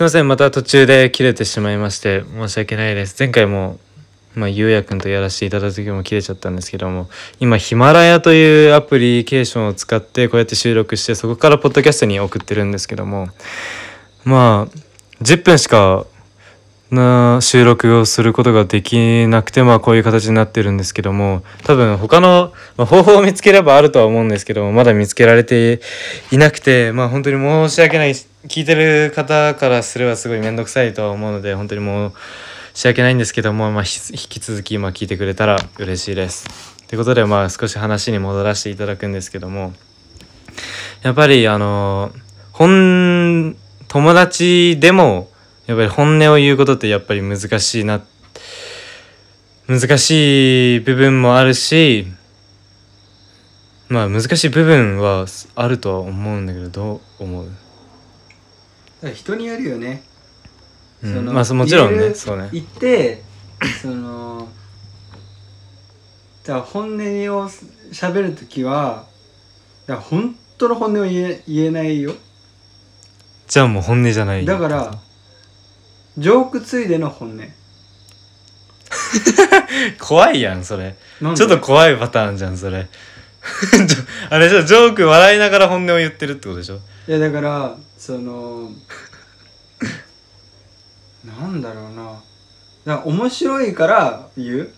すいませんまた途中で切れてしまいまして申し訳ないです。前回もまあゆうやくんとやらせていただいた時も切れちゃったんですけども今ヒマラヤというアプリケーションを使ってこうやって収録してそこからポッドキャストに送ってるんですけどもまあ10分しかな収録をすることができなくてまあこういう形になってるんですけども多分他の、まあ、方法を見つければあるとは思うんですけどもまだ見つけられていなくてまあ本当に申し訳ない聞いてる方からすればすごい面倒くさいとは思うので本当にもう申し訳ないんですけども、まあ、引き続き今聞いてくれたら嬉しいです。ということでまあ少し話に戻らせていただくんですけどもやっぱりあの本友達でもやっぱり本音を言うことってやっぱり難しいな難しい部分もあるしまあ難しい部分はあるとは思うんだけどどう思う、人によるよね。うん。そのまあそもちろんね。そうね。言ってそのだ本音を喋る時はだ本当の本音を言え言えないよ。じゃあもう本音じゃないだからジョークついでの本音。怖いやんそれ。ちょっと怖いパターンじゃんそれあれじゃジョーク笑いながら本音を言ってるってことでしょ？いやだからそのなんだろうな。だから面白いから言う？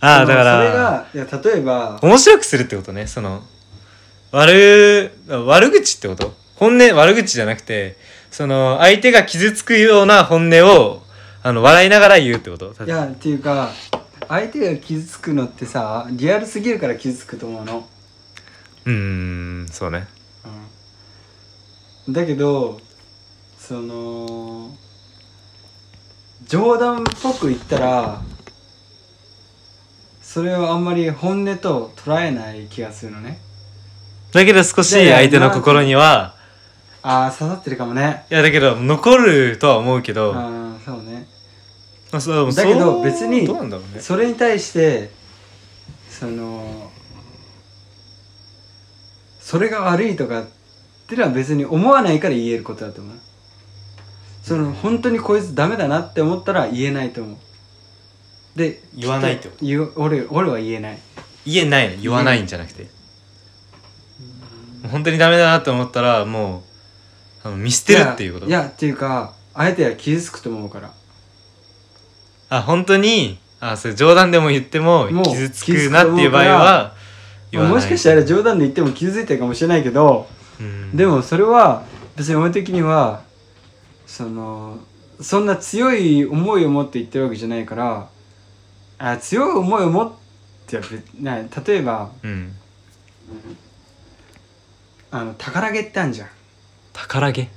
ああだからそれがいや例えば面白くするってことねその悪悪口ってこと？本音悪口じゃなくてその相手が傷つくような本音をあの笑いながら言うってこと？いやっていうか相手が傷つくのってさリアルすぎるから傷つくと思うの、うーんそうね。うん、だけどその冗談っぽく言ったらそれをあんまり本音と捉えない気がするのね。だけど少し相手の心にはああ刺さってるかもね。いやだけど残るとは思うけどあそうだけど別にどうなんだろうね。それに対してそのそれが悪いとかっていうのは別に思わないから言えることだと思う。その本当にこいつダメだなって思ったら言えないと思う。で言わないってこと？俺俺は言えない。言えないの？言わないんじゃなくて？本当にダメだなって思ったらもうあの見捨てるっていうこと？いやいやっていうか相手は傷つくと思うからあ本当に？あそれ冗談でも言ってももう傷つくなっていう場合は言わない。もしかしたら冗談で言っても傷ついてるかもしれないけどうん。でもそれは別に俺的にはそのそんな強い思いを持って言ってるわけじゃないからあ強い思いを持ってな例えばうん。あの宝毛ってあるじゃん、宝毛うん、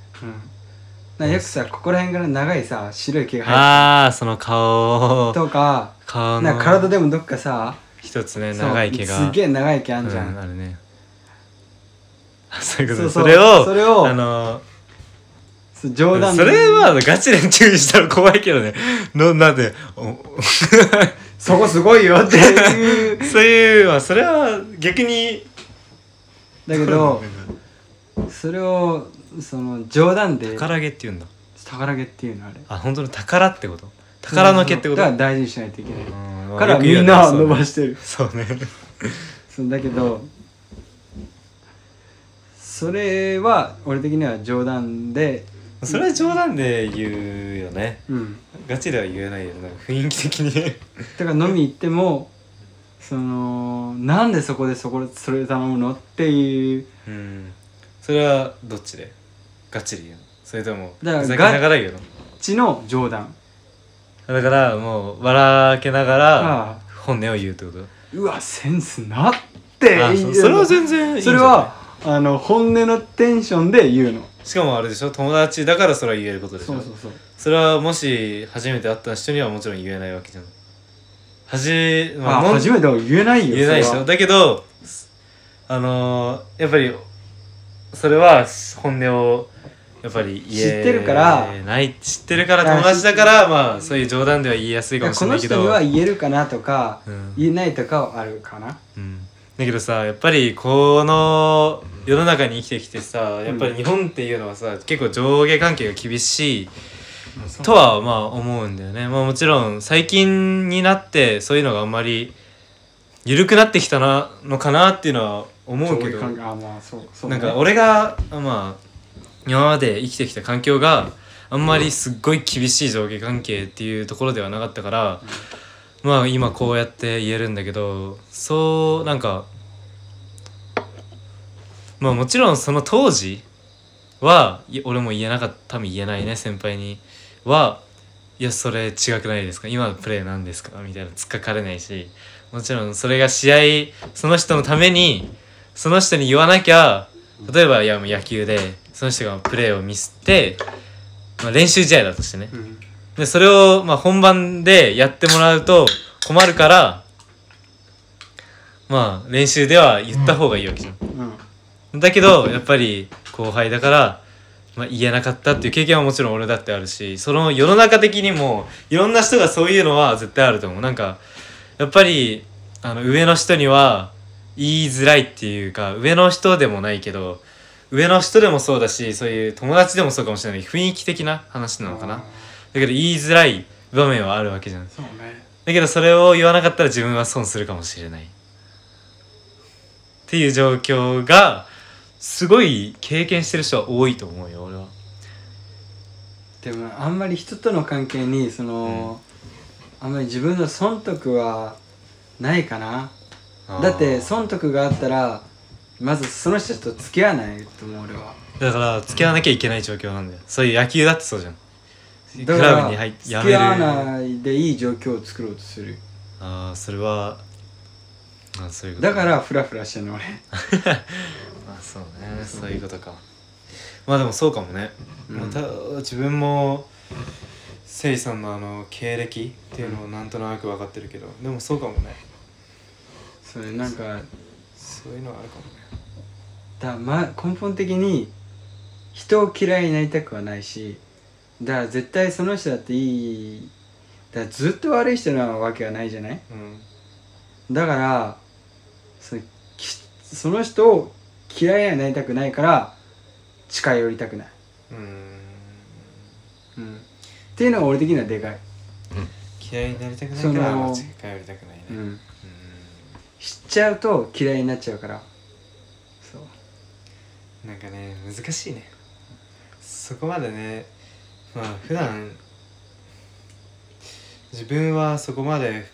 なよくさここら辺から長いさ白い毛が生ああその顔。えてるとか顔の。なんか体でもどっかさ一つねそう長い毛が。すげえ長い毛あんじゃん、うんあるね。あそういうことそうそうそれをそれをあのそう冗談それはガチで注意したら怖いけどね。のなんでお そこすごいよっていう。そういうまあそれは逆にだけどそれをその冗談で宝毛って言うんだ。宝毛っていうのあれ。あ本当の宝ってこと？宝の毛ってこと？だから大事にしないといけない。うん。からみんなは伸ばしてる。そうね。そうだけどそれは俺的には冗談で。それは冗談で言うよね。うん。ガチでは言えないよね。なんか雰囲気的に。ねだから飲み行ってもそのなんでそこでそこそれ頼むの？っていう。うん。それはどっちで？ガチで言うの。それともだからふざけながら言うの？ちの冗談。だからもう笑けながらああ。本音を言うってこと？うわセンスなってあそそれは全然いいんじゃない？それはあの本音のテンションで言うの。しかもあれでしょ？友達だからそれは言えることでしょ？そうそうそう。それはもし初めて会った人にはもちろん言えないわけじゃん。はじ、まもんあ初めては言えないよ言えないでしそれは。ょだけどあのーやっぱりそれは本音をやっぱり言え知ってるから。ない知ってるから友達だからまあそういう冗談では言いやすいかもしこのれないけど。人には言えるかなとか、うん。言えないとかはあるかな。うん。だけどさやっぱりこの世の中に生きてきてさやっぱり日本っていうのはさ結構上下関係が厳しいとはまあ思うんだよね、まあ、もちろん最近になってそういうのがあんまり緩くなってきたなのかなっていうのは思うけどそういう考えあまあそうそうね。なんか俺がまあ今まで生きてきた環境があんまりすっごい厳しい上下関係っていうところではなかったから、まあ今こうやって言えるんだけどそうなんかまあもちろんその当時はい俺も言えなかった多分言えないね先輩に。はいやそれ違くないですか？今のプレーなんですか？みたいな突っかかれないし。もちろんそれが試合その人のためにその人に言わなきゃ例えばいやもう野球でその人がプレーをミスって、まあ、練習試合だとしてね。うん。でそれをまあ本番でやってもらうと困るからまあ練習では言った方がいいわけじゃん。うん。だけどやっぱり後輩だから、まあ、言えなかったっていう経験はもちろん俺だってあるしその世の中的にもいろんな人がそういうのは絶対あると思う。なんかやっぱりあの上の人には言いづらいっていうか上の人でもないけど上の人でもそうだしそういう友達でもそうかもしれない。雰囲気的な話なのかな。だけど言いづらい場面はあるわけじゃん。そうね。だけどそれを言わなかったら自分は損するかもしれない。っていう状況がすごい経験してる人は多いと思うよ俺は。でもあんまり人との関係にその、あんまり自分の損得はないかなだって損得があったらまずその人と付き合わないと思う俺は。だから付き合わなきゃいけない状況なんだよ。そういう野球だってそうじゃん。クだからラブに入って付やめるき合わないでいい状況を作ろうとする。ああそれはあそういうこと。だからフラフラしてんの俺。まあそうね。そういうことか。まあでもそうかもね、うん。まあた自分もせいさんのあの経歴っていうのをなんとなく分かってるけどでもそうかもねそれなんかそういうのはあるかもね。だ、ま、根本的に人を嫌いになりたくはないしだから絶対その人だっていいだからずっと悪い人なわけはないじゃない？うん。だからそその人を嫌いにはなりたくないから近寄りたくない、うーん。うん、っていうのが俺的にはでかい、嫌いになりたくないから間違えりたくないね。う、うん知っちゃうと嫌いになっちゃうから。そう。なんかね難しいね。そこまでねまあ普段自分はそこまで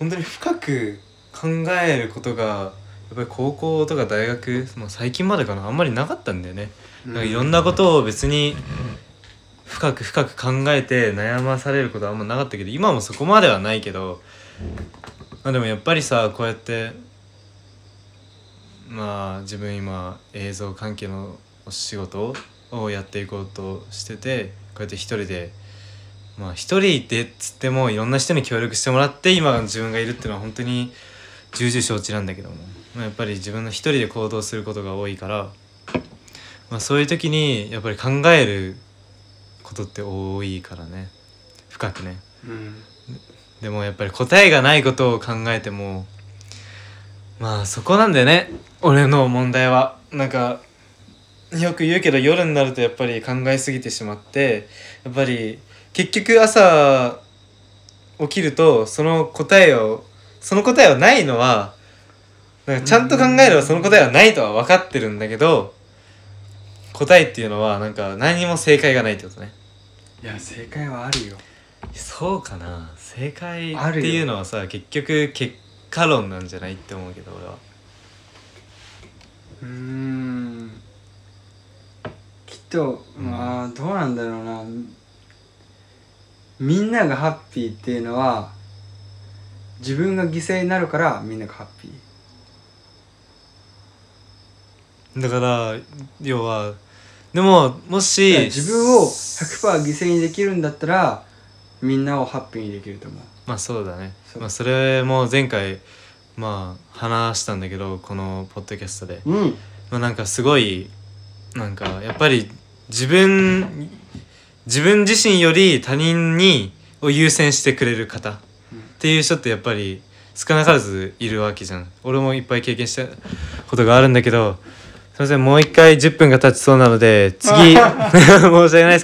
本当に深く考えることがやっぱり高校とか大学、まあ、最近までかな。あんまりなかったんだよね。なんかいろんなことを別に深く深く考えて悩まされることはあんまなかったけど今もそこまではないけどまあでもやっぱりさこうやってまあ自分今映像関係のお仕事をやっていこうとしててこうやって一人でまあ一人でっつってもいろんな人に協力してもらって今の自分がいるっていうのは本当に重々承知なんだけども、まあ、やっぱり自分の一人で行動することが多いから、まあ、そういう時にやっぱり考えることって多いからね。深くね。うん。でもやっぱり答えがないことを考えてもまあそこなんだよね。俺の問題は。なんかよく言うけど夜になるとやっぱり考えすぎてしまってやっぱり結局朝起きるとその答えをその答えはないのはなんかちゃんと考えればその答えはないとは分かってるんだけど答えっていうのはなんか何にも正解がないってことね。いや正解はあるよそうかな。正解っていうのはさ結局結果論なんじゃないって思うけど俺は。うーん。きっとまあどうなんだろうな。みんながハッピーっていうのは自分が犠牲になるからみんながハッピー。だから要はでももし自分を100%犠牲にできるんだったらみんなをハッピーにできると思う。まあそうだね。そう。まあそれも前回まあ話したんだけどこのポッドキャストで、うん。まあ、なんかすごいなんかやっぱり自分自分自身より他人にを優先してくれる方。っていう人ってやっぱり少なからずいるわけじゃん。俺もいっぱい経験したことがあるんだけどすいませんもう一回10分が経ちそうなので次。申し訳ないです